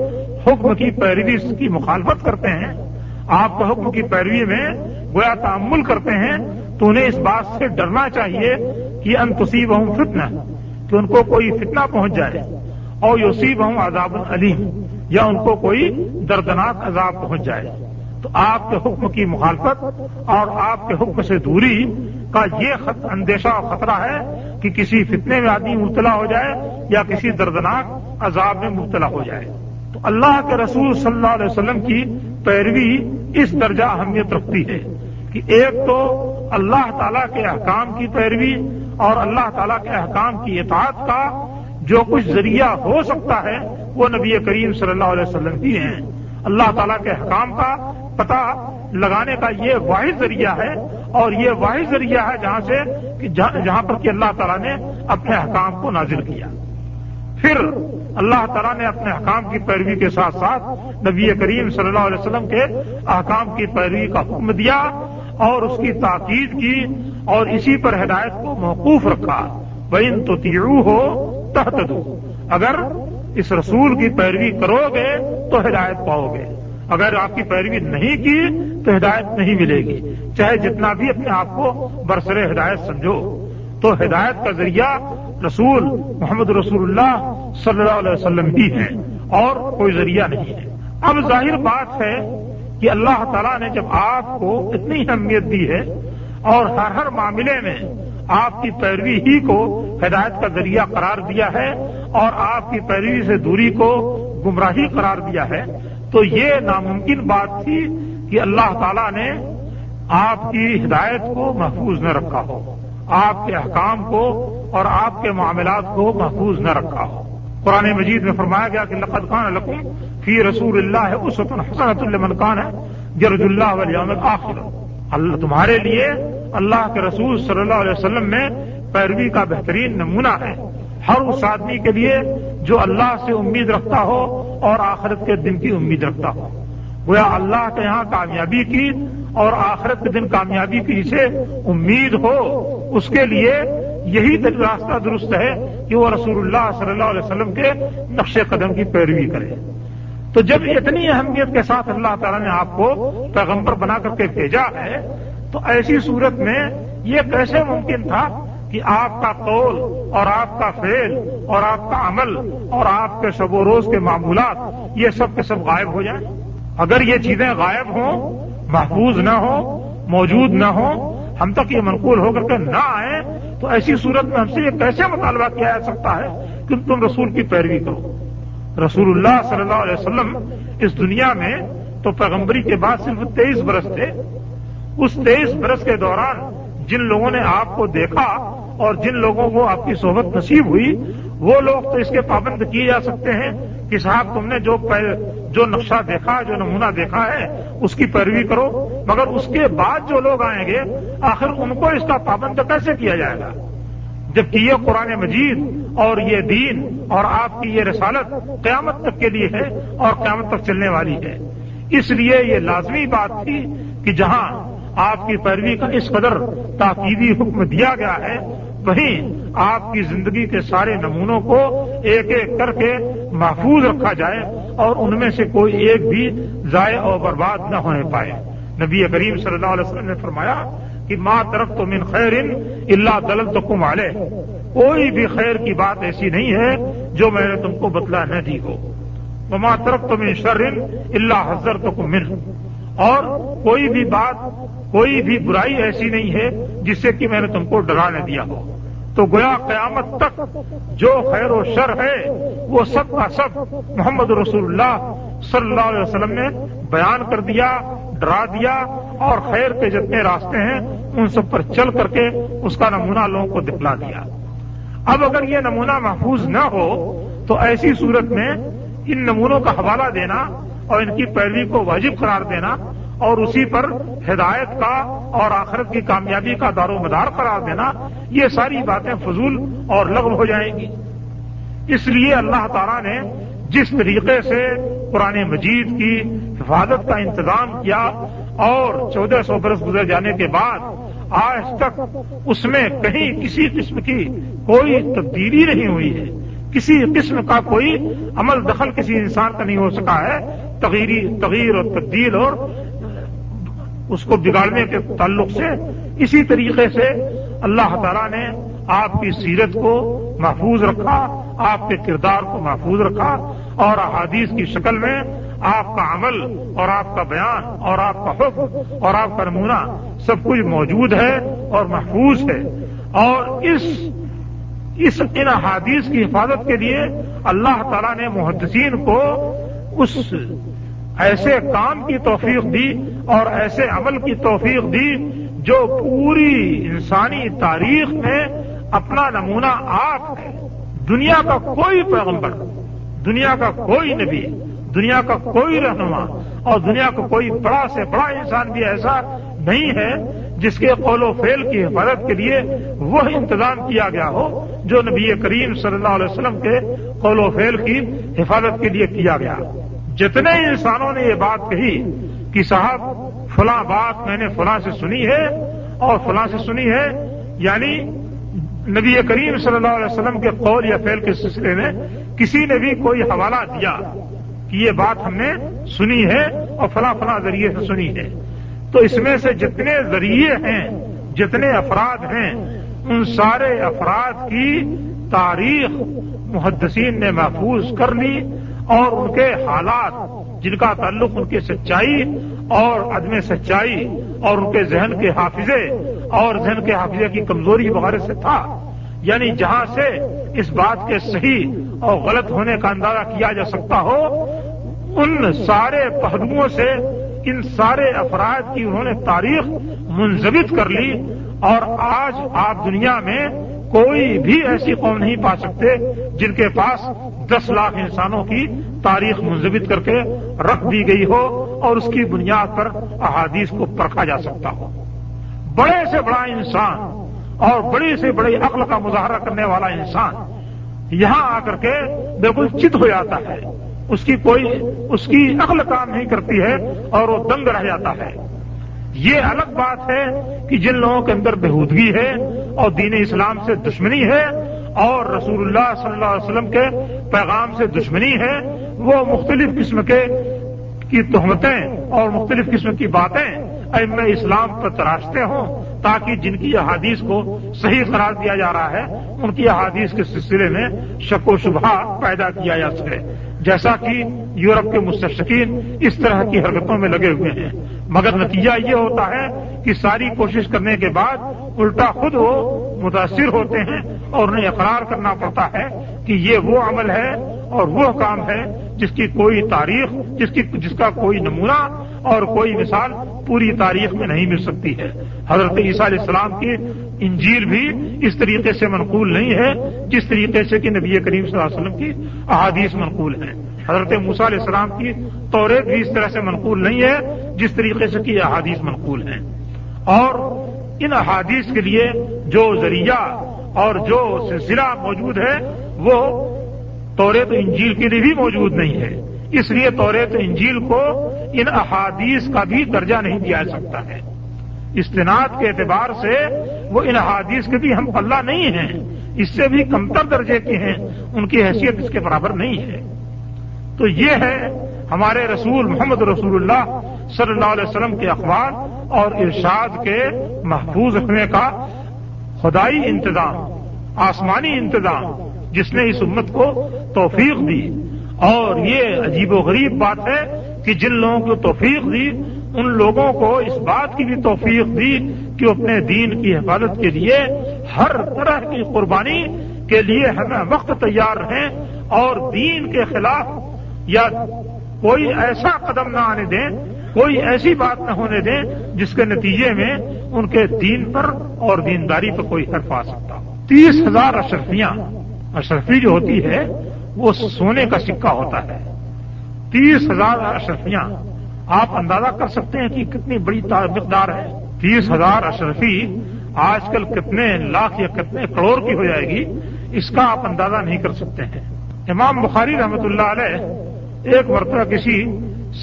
حکم کی پیروی کی مخالفت کرتے ہیں، آپ کے حکم کی پیروی میں گویا تعمل کرتے ہیں تو انہیں اس بات سے ڈرنا چاہیے کہ ان تصیب ہوں فتنہ، کہ ان کو کوئی فتنہ پہنچ جائے اور یوسیب ہوں عذاب علیم یا ان کو کوئی دردناک عذاب پہنچ جائے۔ تو آپ کے حکم کی مخالفت اور آپ کے حکم سے دوری کا یہ اندیشہ اور خطرہ ہے کہ کسی فتنے میں آدمی مبتلا ہو جائے یا کسی دردناک عذاب میں مبتلا ہو جائے۔ تو اللہ کے رسول صلی اللہ علیہ وسلم کی پیروی اس درجہ اہمیت رکھتی ہے کہ ایک تو اللہ تعالی کے احکام کی پیروی اور اللہ تعالیٰ کے احکام کی اطاعت کا جو کچھ ذریعہ ہو سکتا ہے، وہ نبی کریم صلی اللہ علیہ وسلم کی ہیں۔ اللہ تعالیٰ کے احکام کا پتہ لگانے کا یہ واحد ذریعہ ہے اور یہ واحد ذریعہ ہے جہاں سے جہاں پر کہ اللہ تعالیٰ نے اپنے احکام کو نازل کیا۔ پھر اللہ تعالیٰ نے اپنے احکام کی پیروی کے ساتھ ساتھ نبی کریم صلی اللہ علیہ وسلم کے احکام کی پیروی کا حکم دیا۔ اور اس کی تاکید کی اور اسی پر ہدایت کو موقوف رکھا۔ بین تو تیرو ہو تحت دو اگر اس رسول کی پیروی کرو گے تو ہدایت پاؤ گے۔ اگر آپ کی پیروی نہیں کی تو ہدایت نہیں ملے گی۔ چاہے جتنا بھی اپنے آپ کو برسر ہدایت سمجھو۔ تو ہدایت کا ذریعہ رسول محمد رسول اللہ صلی اللہ علیہ وسلم بھی ہے اور کوئی ذریعہ نہیں ہے۔ اب ظاہر بات ہے کہ اللہ تعالیٰ نے جب آپ کو اتنی اہمیت دی ہے اور ہر ہر معاملے میں آپ کی پیروی ہی کو ہدایت کا ذریعہ قرار دیا ہے اور آپ کی پیروی سے دوری کو گمراہی قرار دیا ہے، تو یہ ناممکن بات تھی کہ اللہ تعالی نے آپ کی ہدایت کو محفوظ نہ رکھا ہو، آپ کے احکام کو اور آپ کے معاملات کو محفوظ نہ رکھا ہو۔ قرآن مجید میں فرمایا گیا کہ لقد خان لکم فی رسول اللہ ہے اس وقت حسنت المنکان ہے جرج اللہ ولی آخر اللہ تمہارے لیے اللہ کے رسول صلی اللہ علیہ وسلم میں پیروی کا بہترین نمونہ ہے۔ ہر اس آدمی کے لیے جو اللہ سے امید رکھتا ہو اور آخرت کے دن کی امید رکھتا ہو۔ گویا اللہ کے یہاں کامیابی کی اور آخرت کے دن کامیابی کی جسے امید ہو، اس کے لیے یہی راستہ درست ہے کہ وہ رسول اللہ صلی اللہ علیہ وسلم کے نقش قدم کی پیروی کرے۔ تو جب اتنی اہمیت کے ساتھ اللہ تعالیٰ نے آپ کو پیغمبر بنا کر کے بھیجا ہے، تو ایسی صورت میں یہ کیسے ممکن تھا کہ آپ کا قول اور آپ کا فعل اور آپ کا عمل اور آپ کے شب و روز کے معمولات یہ سب کے سب غائب ہو جائیں؟ اگر یہ چیزیں غائب ہوں، محفوظ نہ ہو موجود نہ ہو ہم تک یہ منقول ہو کر کے نہ آئے تو ایسی صورت میں ہم سے یہ کیسے مطالبہ کیا جا سکتا ہے کہ تم رسول کی پیروی کرو؟ رسول اللہ صلی اللہ علیہ وسلم اس دنیا میں تو پیغمبری کے بعد صرف تیئیس برس تھے۔ اس تیئیس برس کے دوران جن لوگوں نے آپ کو دیکھا اور جن لوگوں کو آپ کی صحبت نصیب ہوئی، وہ لوگ تو اس کے پابند کیے جا سکتے ہیں کہ صاحب تم نے جو جو نقشہ دیکھا، جو نمونہ دیکھا ہے، اس کی پیروی کرو۔ مگر اس کے بعد جو لوگ آئیں گے، آخر ان کو اس کا پابند کیسے کیا جائے گا؟ جبکہ یہ قرآن مجید اور یہ دین اور آپ کی یہ رسالت قیامت تک کے لیے ہے اور قیامت تک چلنے والی ہے۔ اس لیے یہ لازمی بات تھی کہ جہاں آپ کی پیروی کا اس قدر تاکیدی حکم دیا گیا ہے، وہیں آپ کی زندگی کے سارے نمونوں کو ایک ایک کر کے محفوظ رکھا جائے اور ان میں سے کوئی ایک بھی ضائع اور برباد نہ ہونے پائے۔ نبی کریم صلی اللہ علیہ وسلم نے فرمایا کہ ماں طرف تو من خیر اللہ دلت تو کم کوئی بھی خیر کی بات ایسی نہیں ہے جو میں نے تم کو بتلا نہ دی ہو۔ ماں طرف تو من شر اللہ حضرت تو من اور کوئی بھی بات، کوئی بھی برائی ایسی نہیں ہے جس سے کہ میں نے تم کو ڈرا نہ دیا ہو۔ تو گویا قیامت تک جو خیر و شر ہے وہ سب کا سب محمد رسول اللہ صلی اللہ علیہ وسلم نے بیان کر دیا، ڈرا دیا اور خیر کے جتنے راستے ہیں، ان سب پر چل کر کے اس کا نمونہ لوگوں کو دکھلا دیا۔ اب اگر یہ نمونہ محفوظ نہ ہو، تو ایسی صورت میں ان نمونوں کا حوالہ دینا اور ان کی پیروی کو واجب قرار دینا اور اسی پر ہدایت کا اور آخرت کی کامیابی کا دار و مدار قرار دینا، یہ ساری باتیں فضول اور لغو ہو جائیں گی۔ اس لیے اللہ تعالیٰ نے جس طریقے سے قرآن مجید کی حفاظت کا انتظام کیا اور چودہ سو برس گزر جانے کے بعد آج تک اس میں کہیں کسی قسم کی کوئی تبدیلی نہیں ہوئی ہے۔ کسی قسم کا کوئی عمل دخل کسی انسان کا نہیں ہو سکا ہے۔ تغیری تغیر اور تبدیل اور اس کو بگاڑنے کے تعلق سے اسی طریقے سے اللہ تعالیٰ نے آپ کی سیرت کو محفوظ رکھا، آپ کے کردار کو محفوظ رکھا۔ اور احادیث کی شکل میں آپ کا عمل اور آپ کا بیان اور آپ کا حکم اور آپ کا نمونہ سب کچھ موجود ہے اور محفوظ ہے اور اس اس ان احادیث کی حفاظت کے لیے اللہ تعالیٰ نے محدثین کو اس ایسے کام کی توفیق دی اور ایسے عمل کی توفیق دی جو پوری انسانی تاریخ میں اپنا نمونہ آپ ہے، دنیا کا کوئی پیغمبر دنیا کا کوئی نبی، دنیا کا کوئی رہنما اور دنیا کا کوئی بڑا سے بڑا انسان بھی ایسا نہیں ہے جس کے قول و فیل کی حفاظت کے لیے وہ انتظام کیا گیا ہو جو نبی کریم صلی اللہ علیہ وسلم کے قول و فیل کی حفاظت کے لیے کیا گیا۔ جتنے انسانوں نے یہ بات کہی کہ صاحب، فلاں بات میں نے فلاں سے سنی ہے اور فلاں سے سنی ہے یعنی نبی کریم صلی اللہ علیہ وسلم کے قول یا فیل کے سلسلے میں کسی نے بھی کوئی حوالہ دیا کہ یہ بات ہم نے سنی ہے اور فلاں فلاں ذریعے سے سنی ہے۔ تو اس میں سے جتنے ذریعے ہیں، جتنے افراد ہیں، ان سارے افراد کی تاریخ محدثین نے محفوظ کر لی۔ اور ان کے حالات جن کا تعلق ان کی سچائی اور عدم سچائی اور ان کے ذہن کے حافظے اور ذہن کے حافظے کی کمزوری وغیرہ سے تھا۔ یعنی جہاں سے اس بات کے صحیح اور غلط ہونے کا اندازہ کیا جا سکتا ہو، ان سارے پہلوؤں سے، ان سارے افراد کی انہوں نے تاریخ منظمت کر لی اور آج آپ دنیا میں کوئی بھی ایسی قوم نہیں پا سکتے جن کے پاس دس لاکھ انسانوں کی تاریخ منظمت کر کے رکھ دی گئی ہو اور اس کی بنیاد پر احادیث کو پرکھا جا سکتا ہو۔ بڑے سے بڑا انسان اور بڑی سے بڑی عقل کا مظاہرہ کرنے والا انسان یہاں آ کر کے بالکل چت ہو جاتا ہے۔ اس کی کوئی، اس کی عقل کام نہیں کرتی ہے اور وہ دنگ رہ جاتا ہے۔ یہ الگ بات ہے کہ جن لوگوں کے اندر بہودگی ہے اور دین اسلام سے دشمنی ہے اور رسول اللہ صلی اللہ علیہ وسلم کے پیغام سے دشمنی ہے، وہ مختلف قسم کے کی تہمتیں اور مختلف قسم کی باتیں ام اسلام پر تراشتے ہوں تاکہ جن کی احادیث کو صحیح قرار دیا جا رہا ہے، ان کی احادیث کے سلسلے میں شک و شبہ پیدا کیا جا سکے۔ جیسا کہ یورپ کے مستشقین اس طرح کی حرکتوں میں لگے ہوئے ہیں۔ مگر نتیجہ یہ ہوتا ہے کہ ساری کوشش کرنے کے بعد الٹا خود وہ متاثر ہوتے ہیں اور انہیں اقرار کرنا پڑتا ہے کہ یہ وہ عمل ہے اور وہ کام ہے جس کی کوئی تاریخ، جس کی، جس کا کوئی نمونہ اور کوئی مثال پوری تاریخ میں نہیں مل سکتی ہے۔ حضرت عیسیٰ علیہ السلام کی انجیل بھی اس طریقے سے منقول نہیں ہے جس طریقے سے کہ نبی کریم صلی اللہ علیہ وسلم کی احادیث منقول ہیں۔ حضرت موسیٰ علیہ السلام کی توریت بھی اس طرح سے منقول نہیں ہے جس طریقے سے کہ احادیث منقول ہیں۔ اور ان احادیث کے لیے جو ذریعہ اور جو سلسلہ موجود ہے وہ توریت انجیل کے لیے بھی موجود نہیں ہے۔ اس لیے توریت انجیل کو ان احادیث کا بھی درجہ نہیں دیا جا سکتا ہے۔ استناد کے اعتبار سے وہ ان احادیث کے بھی ہم پلہ نہیں ہیں۔ اس سے بھی کمتر درجے کے ہیں۔ ان کی حیثیت اس کے برابر نہیں ہے۔ تو یہ ہے ہمارے رسول محمد رسول اللہ صلی اللہ علیہ وسلم کے اخبار اور ارشاد کے محفوظ رکھنے کا خدائی انتظام، آسمانی انتظام، جس نے اس امت کو توفیق دی۔ اور یہ عجیب و غریب بات ہے کہ جن لوگوں کو توفیق دی، ان لوگوں کو اس بات کی بھی توفیق دی کہ اپنے دین کی حفاظت کے لیے ہر طرح کی قربانی کے لیے ہمیں وقت تیار رہیں اور دین کے خلاف یا کوئی ایسا قدم نہ آنے دیں، کوئی ایسی بات نہ ہونے دیں جس کے نتیجے میں ان کے دین پر اور دینداری پر کوئی حرف آ سکتا ہو۔ تیس ہزار اشرفیاں، اشرفی جو ہوتی ہے، وہ سونے کا سکہ ہوتا ہے۔ تیس ہزار اشرفیاں، آپ اندازہ کر سکتے ہیں کہ کتنی بڑی مقدار ہے۔ تیس ہزار اشرفی آج کل کتنے لاکھ یا کتنے کروڑ کی ہو جائے گی، اس کا آپ اندازہ نہیں کر سکتے ہیں۔ امام بخاری رحمت اللہ علیہ ایک مرتبہ کسی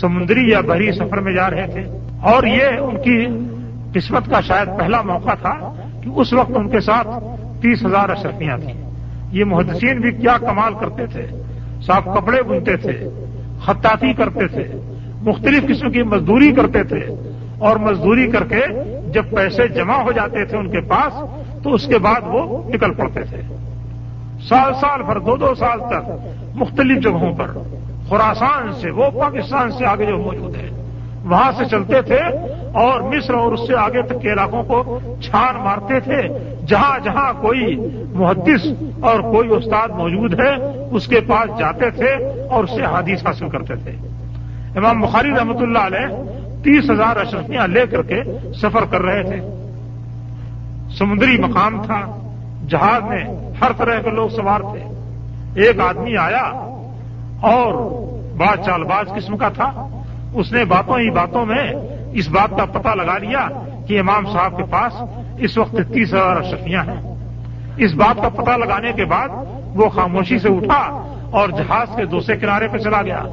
سمندری یا بحری سفر میں جا رہے تھے اور یہ ان کی قسمت کا شاید پہلا موقع تھا کہ اس وقت ان کے ساتھ تیس ہزار اشرفیاں تھیں۔ یہ محدثین بھی کیا کمال کرتے تھے، صاف کپڑے بنتے تھے، خطاطی کرتے تھے، مختلف قسم کی مزدوری کرتے تھے۔ اور مزدوری کر کے جب پیسے جمع ہو جاتے تھے ان کے پاس، تو اس کے بعد وہ نکل پڑتے تھے۔ سال سال بھر دو دو سال تک، مختلف جگہوں پر۔ خوراسان سے، وہ پاکستان سے آگے جو موجود ہے وہاں سے چلتے تھے اور مصر اور اس سے آگے تک کے علاقوں کو چھان مارتے تھے۔ جہاں جہاں کوئی محدث اور کوئی استاد موجود ہے، اس کے پاس جاتے تھے اور اس سے حادث حاصل کرتے تھے۔ امام بخاری رحمۃ اللہ علیہ تیس ہزار اشرفیاں لے کر کے سفر کر رہے تھے۔ سمندری مقام تھا، جہاز میں ہر طرح کے لوگ سوار تھے۔ ایک آدمی آیا اور بڑا چال باز قسم کا تھا۔ اس نے باتوں ہی باتوں میں اس بات کا پتہ لگا لیا کہ امام صاحب کے پاس اس وقت تیس ہزار اشرفیاں ہیں۔ اس بات کا پتہ لگانے کے بعد وہ خاموشی سے اٹھا اور جہاز کے دوسرے کنارے پہ چلا گیا۔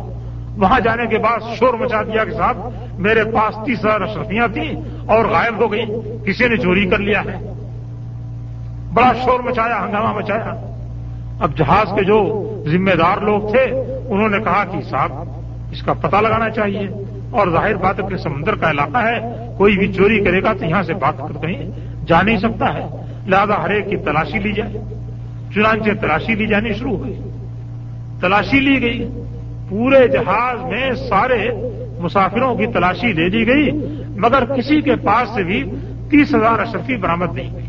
وہاں جانے کے بعد شور مچا دیا کہ صاحب، میرے پاس تیس ہزار اشرفیاں تھیں اور غائب ہو گئی، کسی نے چوری کر لیا ہے۔ بڑا شور مچایا، ہنگامہ مچایا۔ اب جہاز کے جو ذمہ دار لوگ تھے، انہوں نے کہا کہ صاحب، اس کا پتہ لگانا چاہیے۔ اور ظاہر بات اپنے سمندر کا علاقہ ہے، کوئی بھی چوری کرے گا تو یہاں سے بات کر کہیں جا نہیں سکتا ہے۔ لہذا ہر ایک کی تلاشی لی جائے۔ چنانچہ تلاشی لی جانی شروع ہوئی۔ تلاشی لی گئی۔ پورے جہاز میں سارے مسافروں کی تلاشی لے لی گئی، مگر کسی کے پاس سے بھی تیس ہزار اشرفی برامد نہیں ہوئی۔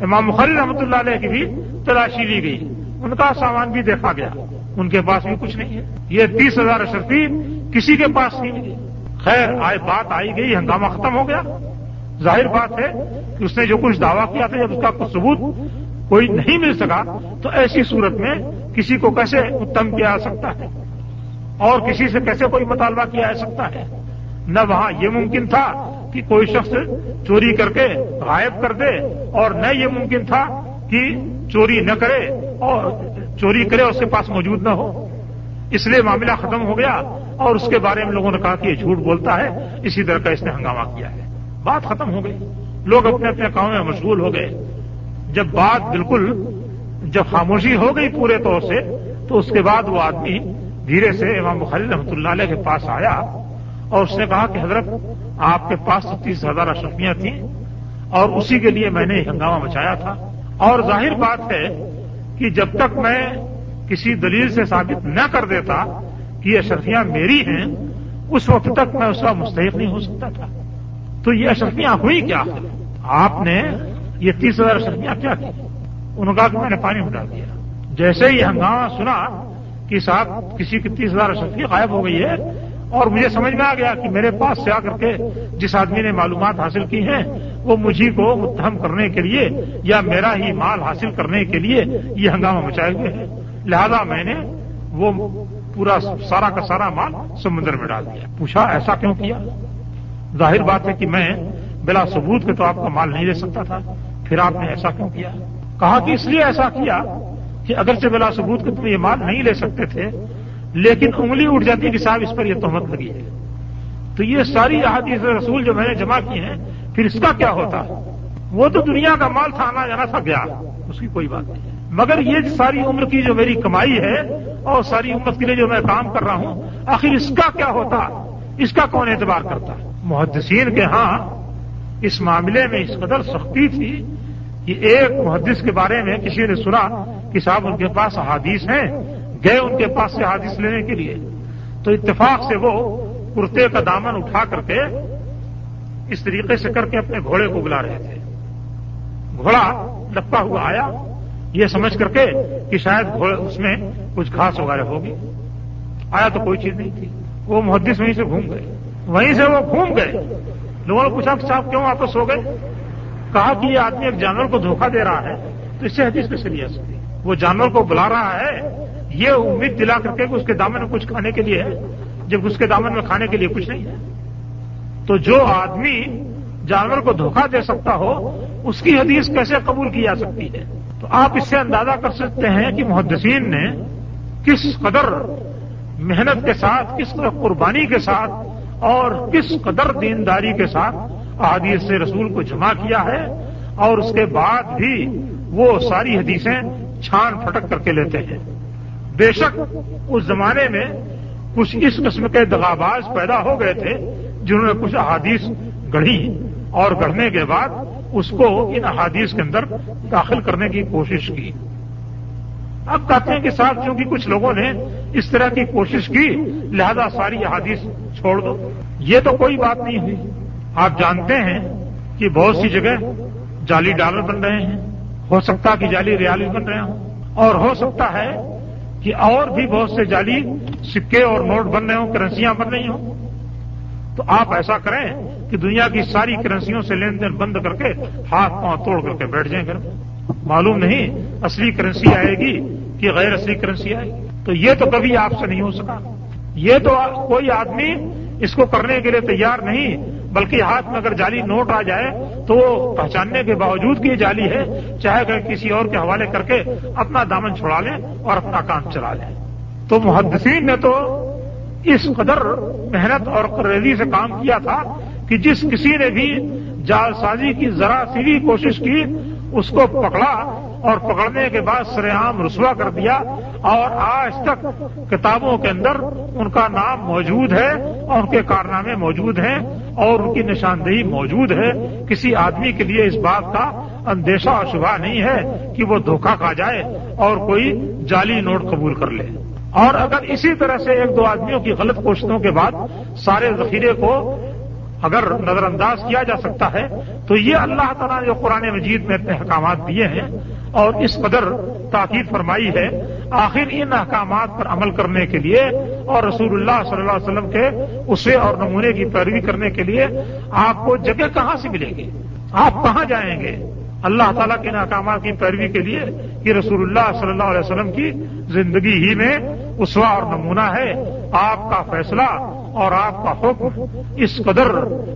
امام مخری رحمۃ اللہ علیہ کی بھی تلاشی لی گئی۔ ان کا سامان بھی دیکھا گیا۔ ان کے پاس بھی کچھ نہیں ہے۔ یہ تیس ہزار اشرفی کسی کے پاس نہیں ملی خیر آئے بات آئی گئی، ہنگامہ ختم ہو گیا۔ ظاہر بات ہے کہ اس نے جو کچھ دعویٰ کیا تھا، جب اس کا کچھ ثبوت کوئی نہیں مل سکا، تو ایسی صورت میں کسی کو کیسے اتم کیا جا سکتا ہے؟ اور کسی سے کیسے کوئی مطالبہ کیا جا سکتا ہے؟ نہ وہاں یہ ممکن تھا کہ کوئی شخص چوری کر کے غائب کر دے اور نہ یہ ممکن تھا کہ چوری نہ کرے اور چوری کرے اس کے پاس موجود نہ ہو۔ اس لیے معاملہ ختم ہو گیا اور اس کے بارے میں لوگوں نے کہا کہ یہ جھوٹ بولتا ہے، اسی طرح کا اس نے ہنگامہ کیا ہے۔ بات ختم ہو گئی۔ لوگ اپنے اپنے کاموں میں مشغول ہو گئے۔ جب بات بالکل جب خاموشی ہو گئی پورے طور سے، تو اس کے بعد وہ آدمی دھیرے سے امام بخاری رحمۃ اللہ علیہ کے پاس آیا اور اس نے کہا کہ حضرت، آپ کے پاس تیس ہزار اشرفیاں تھیں اور اسی کے لیے میں نے ہنگامہ مچایا تھا۔ اور ظاہر بات ہے کہ جب تک میں کسی دلیل سے ثابت نہ کر دیتا کہ یہ اشرفیاں میری ہیں، اس وقت تک میں اس کا مستحق نہیں ہو سکتا تھا۔ تو یہ اشرفیاں ہوئی کیا؟ آپ نے یہ تیس ہزار اشرفیاں کیا کی؟ انہوں نے کہا کہ میں نے پانی اٹھا دیا۔ جیسے ہی ہنگامہ سنا کہ صاحب کسی کی تیس ہزار اشرفیاں غائب ہو گئی ہے اور مجھے سمجھ میں آ گیا کہ میرے پاس سے آ کر کے جس آدمی نے معلومات حاصل کی ہیں وہ مجھے کو متہم کرنے کے لیے یا میرا ہی مال حاصل کرنے کے لیے یہ ہنگامہ مچائے ہوئے ہیں۔ لہذا میں نے وہ پورا سارا کا سارا مال سمندر میں ڈال دیا۔ پوچھا، ایسا کیوں کیا؟ ظاہر بات ہے کہ میں بلا ثبوت کے تو آپ کا مال نہیں لے سکتا تھا۔ پھر آپ نے ایسا کیوں کیا؟ کہا کہ اس لیے ایسا کیا کہ اگرچہ بلا ثبوت کے تم یہ مال نہیں لے سکتے تھے، لیکن انگلی اٹھ جاتی کہ صاحب اس پر یہ تہمت لگی ہے۔ تو یہ ساری احادیث رسول جو میں نے جمع کی ہیں، پھر اس کا کیا ہوتا؟ وہ تو دنیا کا مال تھا، آنا جانا تھا، گیا، اس کی کوئی بات نہیں مگر یہ ساری عمر کی جو میری کمائی ہے اور ساری امت کے لیے جو میں کام کر رہا ہوں، آخر اس کا کیا ہوتا؟ اس کا کون اعتبار کرتا؟ محدثین کے ہاں اس معاملے میں اس قدر سختی تھی کہ ایک محدث کے بارے میں کسی نے سنا کہ صاحب ان کے پاس احادیث ہیں، گئے ان کے پاس سے حادث لینے کے لیے۔ تو اتفاق سے وہ کرتے کا دامن اٹھا کر کے اس طریقے سے کر کے اپنے گھوڑے کو بلا رہے تھے۔ گھوڑا لپا ہوا آیا، یہ سمجھ کر کے کہ شاید گھوڑے اس میں کچھ گھاس وغیرہ ہوگی۔ آیا تو کوئی چیز نہیں تھی۔ وہ محدث وہیں سے گھوم گئے۔ وہیں سے وہ گھوم گئے۔ لوگوں نے پوچھا کہ صاحب کیوں واپس ہو گئے؟ کہا کہ یہ آدمی ایک جانور کو دھوکہ دے رہا ہے۔ تو اس سے حدیث کیسے لیا سکتی وہ جانور کو بلا رہا ہے، یہ امید دلا کر کے کہ اس کے دامن میں کچھ کھانے کے لیے ہے جب اس کے دامن میں کھانے کے لیے کچھ نہیں ہے۔ تو جو آدمی جانور کو دھوکہ دے سکتا ہو، اس کی حدیث کیسے قبول کی جا سکتی ہے؟ تو آپ اس سے اندازہ کر سکتے ہیں کہ محدثین نے کس قدر محنت کے ساتھ، کس قدر قربانی کے ساتھ اور کس قدر دینداری کے ساتھ احادیث سے رسول کو جمع کیا ہے۔ اور اس کے بعد بھی وہ ساری حدیثیں چھان پھٹک کر کے لیتے ہیں۔ بے شک اس زمانے میں کچھ اس قسم کے دغاباز پیدا ہو گئے تھے جنہوں نے کچھ احادیث گڑھی اور گڑھنے کے بعد اس کو ان احادیث کے اندر داخل کرنے کی کوشش کی۔ اب کہتے ہیں کہ صاحب کیونکہ کچھ لوگوں نے اس طرح کی کوشش کی، لہذا ساری احادیث چھوڑ دو۔ یہ تو کوئی بات نہیں ہوئی۔ آپ جانتے ہیں کہ بہت سی جگہ جعلی ڈالر بن رہے ہیں۔ ہو سکتا کہ جعلی ریالی بن رہے ہوں۔ اور ہو سکتا ہے کہ اور بھی بہت سے جعلی سکے اور نوٹ بن رہے ہوں، کرنسیاں بن رہی ہوں۔ تو آپ ایسا کریں کہ دنیا کی ساری کرنسیوں سے لین دین بند کر کے ہاتھ پاؤں توڑ کر کے بیٹھ جائیں گھر معلوم نہیں اصلی کرنسی آئے گی کہ غیر اصلی کرنسی آئے گی۔ تو یہ تو کبھی آپ سے نہیں ہو سکا۔ یہ تو کوئی آدمی اس کو کرنے کے لیے تیار نہیں بلکہ ہاتھ میں اگر جعلی نوٹ آ جائے تو وہ پہچاننے کے باوجود کہ یہ جعلی ہے، چاہے اگر کسی اور کے حوالے کر کے اپنا دامن چھڑا لیں اور اپنا کام چلا لیں۔ تو محدثین نے تو اس قدر محنت اور قریضی سے کام کیا تھا کہ جس کسی نے بھی جال سازی کی ذرا سی بھی کوشش کی، اس کو پکڑا اور پکڑنے کے بعد سر عام رسوا کر دیا اور آج تک کتابوں کے اندر ان کا نام موجود ہے اور ان کے کارنامے موجود ہیں اور ان کی نشاندہی موجود ہے کسی آدمی کے لیے اس بات کا اندیشہ اور شبہ نہیں ہے کہ وہ دھوکہ کھا جائے اور کوئی جعلی نوٹ قبول کر لے اور اگر اسی طرح سے ایک دو آدمیوں کی غلط کوششوں کے بعد سارے ذخیرے کو اگر نظر انداز کیا جا سکتا ہے تو یہ اللہ تعالیٰ نے جو قرآن مجید میں اپنے احکامات دیے ہیں اور اس قدر تاکید فرمائی ہے آخر ان احکامات پر عمل کرنے کے لیے اور رسول اللہ صلی اللہ علیہ وسلم کے اسے اور نمونے کی پیروی کرنے کے لیے آپ کو جگہ کہاں سے ملے گی؟ آپ کہاں جائیں گے؟ اللہ تعالیٰ کے ناکامات کی پیروی کے لیے کہ رسول اللہ صلی اللہ علیہ وسلم کی زندگی ہی میں اسوا اور نمونہ ہے۔ آپ کا فیصلہ اور آپ کا حکم اس قدر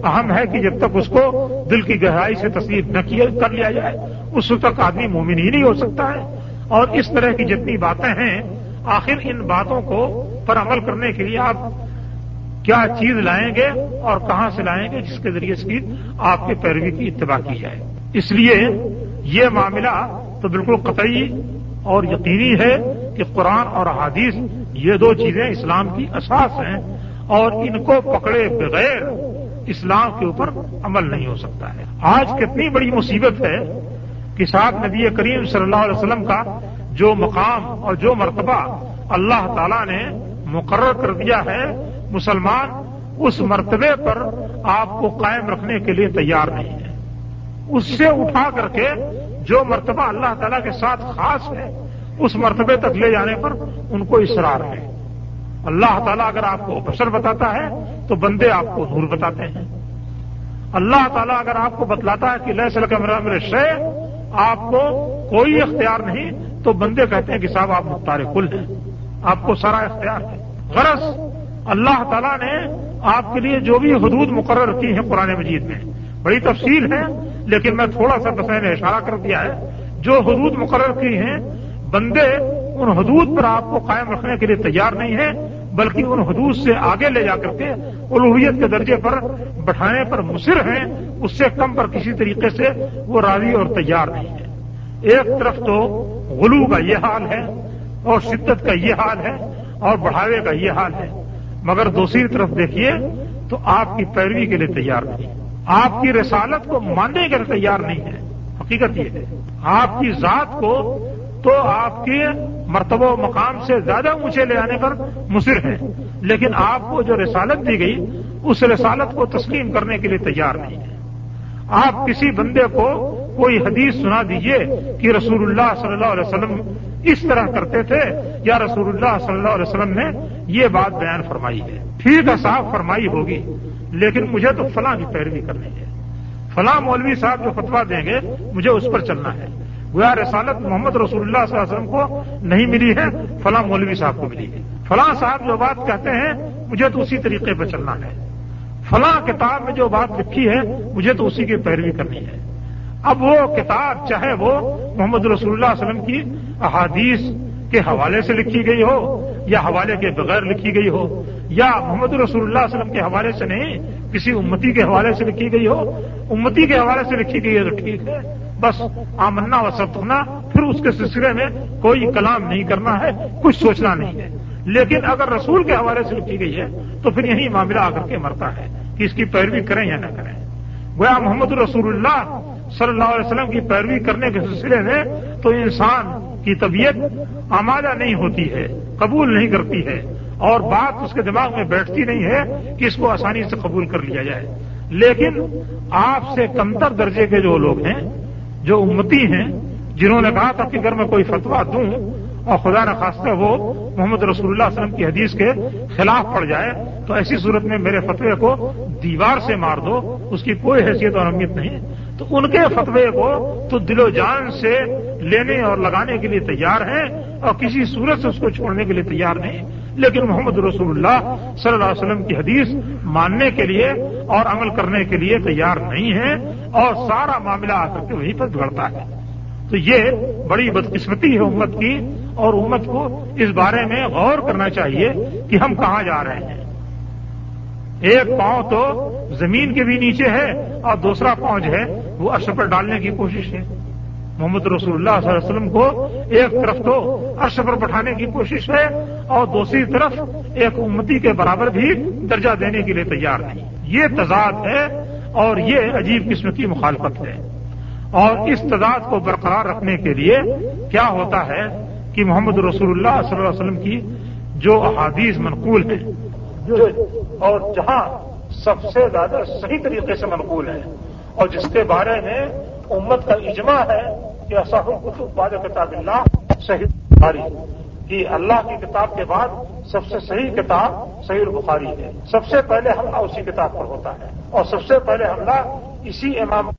اہم ہے کہ جب تک اس کو دل کی گہرائی سے تصویر نہ کر لیا جائے، اس وقت تک آدمی مومن ہی نہیں ہو سکتا ہے۔ اور اس طرح کی جتنی باتیں ہیں، آخر ان باتوں کو پر عمل کرنے کے لیے آپ کیا چیز لائیں گے اور کہاں سے لائیں گے جس کے ذریعے سے آپ کے پیروی کی اتباع کی جائے۔ اس لیے یہ معاملہ تو بالکل قطعی اور یقینی ہے کہ قرآن اور حادیث یہ دو چیزیں اسلام کی اساس ہیں۔ اور ان کو پکڑے بغیر اسلام کے اوپر عمل نہیں ہو سکتا ہے۔ آج کتنی بڑی مصیبت ہے کہ ساتھ نبی کریم صلی اللہ علیہ وسلم کا جو مقام اور جو مرتبہ اللہ تعالی نے مقرر کر دیا ہے، مسلمان اس مرتبے پر آپ کو قائم رکھنے کے لیے تیار نہیں ہے۔ اس سے اٹھا کر کے جو مرتبہ اللہ تعالیٰ کے ساتھ خاص ہے، اس مرتبے تک لے جانے پر ان کو اصرار ہے۔ اللہ تعالیٰ اگر آپ کو بشر بتاتا ہے تو بندے آپ کو نور بتاتے ہیں۔ اللہ تعالیٰ اگر آپ کو بتلاتا ہے کہ لہ سل کا میرے شے آپ کو کوئی اختیار نہیں، تو بندے کہتے ہیں کہ صاحب آپ مختار کل ہیں۔ آپ کو سارا اختیار ہے۔ غرض، اللہ تعالیٰ نے آپ کے لیے جو بھی حدود مقرر کی ہیں پرانے مجید میں۔ بڑی تفصیل ہے، لیکن میں تھوڑا سا بس نے اشارہ کر دیا ہے۔ جو حدود مقرر کی ہیں، بندے ان حدود پر آپ کو قائم رکھنے کے لیے تیار نہیں ہیں۔ بلکہ ان حدود سے آگے لے جا کر کے الوحیت کے درجے پر، بٹھانے پر مصر ہیں۔ اس سے کم پر کسی طریقے سے وہ راضی اور تیار نہیں ہے ایک طرف تو غلو کا یہ حال ہے اور شدت کا یہ حال ہے اور بڑھاوے کا یہ حال ہے۔ مگر دوسری طرف دیکھیے تو آپ کی پیروی کے لیے تیار نہیں آپ کی رسالت کو ماننے کے لیے تیار نہیں ہے حقیقت یہ ہے، آپ کی ذات کو تو آپ کے مرتبہ و مقام سے زیادہ اونچے لے آنے پر مصر ہے لیکن آپ کو جو رسالت دی گئی، اس رسالت کو تسلیم کرنے کے لیے تیار نہیں ہے آپ کسی بندے کو کوئی حدیث سنا دیجیے کہ رسول اللہ صلی اللہ علیہ وسلم اس طرح کرتے تھے، یا رسول اللہ صلی اللہ علیہ وسلم نے یہ بات بیان فرمائی ہے۔ ٹھیک ہے صاحب، فرمائی ہوگی، لیکن مجھے تو فلاں کی پیروی کرنی ہے۔ فلاں مولوی صاحب جو فتوا دیں گے، مجھے اس پر چلنا ہے۔ گویا رسالت محمد رسول اللہ صلی اللہ علیہ وسلم کو نہیں ملی ہے، فلاں مولوی صاحب کو ملی ہے۔ فلاں صاحب جو بات کہتے ہیں، مجھے تو اسی طریقے پہ چلنا ہے۔ فلاں کتاب میں جو بات لکھی ہے، مجھے تو اسی کی پیروی کرنی ہے۔ اب وہ کتاب چاہے وہ محمد رسول اللہ علیہ وسلم کی احادیث کے حوالے سے لکھی گئی ہو، یا حوالے کے بغیر لکھی گئی ہو، یا محمد رسول اللہ علیہ وسلم کے حوالے سے نہیں، کسی امتی کے حوالے سے لکھی گئی ہو۔ امتی کے حوالے سے لکھی گئی ہے تو ٹھیک ہے۔ بس آمنا و سب ہونا پھر اس کے سلسلے میں کوئی کلام نہیں کرنا ہے، کچھ سوچنا نہیں ہے۔ لیکن اگر رسول کے حوالے سے لکھی گئی ہے، تو پھر یہی معاملہ آ کر کے مرتا ہے کہ اس کی پیروی کریں یا نہ کریں۔ گویا محمد رسول اللہ صلی اللہ علیہ وسلم کی پیروی کرنے کے سلسلے میں تو انسان کی طبیعت آمادہ نہیں ہوتی ہے، قبول نہیں کرتی ہے، اور بات اس کے دماغ میں بیٹھتی نہیں ہے کہ اس کو آسانی سے قبول کر لیا جائے۔ لیکن آپ سے کمتر درجے کے جو لوگ ہیں جو امتی ہیں، جنہوں نے کہا تھا کہ اگر میں کوئی فتوا دوں اور خدا نخواستہ وہ محمد رسول اللہ علیہ وسلم کی حدیث کے خلاف پڑ جائے، تو ایسی صورت میں میرے فتوے کو دیوار سے مار دو، اس کی کوئی حیثیت اور اہمیت نہیں۔ تو ان کے فتوے کو تو دل و جان سے لینے اور لگانے کے لیے تیار ہیں اور کسی صورت سے اس کو چھوڑنے کے لیے تیار نہیں۔ لیکن محمد رسول اللہ صلی اللہ علیہ وسلم کی حدیث ماننے کے لیے اور عمل کرنے کے لیے تیار نہیں ہے اور سارا معاملہ آ کر کے وہیں پر بگڑتا ہے۔ تو یہ بڑی بدقسمتی ہے امت کی اور امت کو اس بارے میں غور کرنا چاہیے کہ ہم کہاں جا رہے ہیں۔ ایک پاؤں تو زمین کے بھی نیچے ہے اور دوسرا پاؤں جو ہے وہ عرش پر ڈالنے کی کوشش ہے۔ محمد رسول اللہ صلی اللہ علیہ وسلم کو ایک طرف تو عرش پر بٹھانے کی کوشش ہے اور دوسری طرف ایک امتی کے برابر بھی درجہ دینے کے لیے تیار نہیں۔ یہ تضاد ہے اور یہ عجیب قسم کی مخالفت ہے۔ اور اس تضاد کو برقرار رکھنے کے لیے کیا ہوتا ہے کہ محمد رسول اللہ صلی اللہ علیہ وسلم کی جو احادیث منقول ہیں اور جہاں سب سے زیادہ صحیح طریقے سے منقول ہے اور جس کے بارے میں امت کا اجماع ہے کہ القتب بعد کتاب اللہ صحیح کہ اللہ کی کتاب کے بعد سب سے صحیح کتاب صحیح البخاری ہے۔ سب سے پہلے حملہ اسی کتاب پر ہوتا ہے اور سب سے پہلے حملہ اسی امام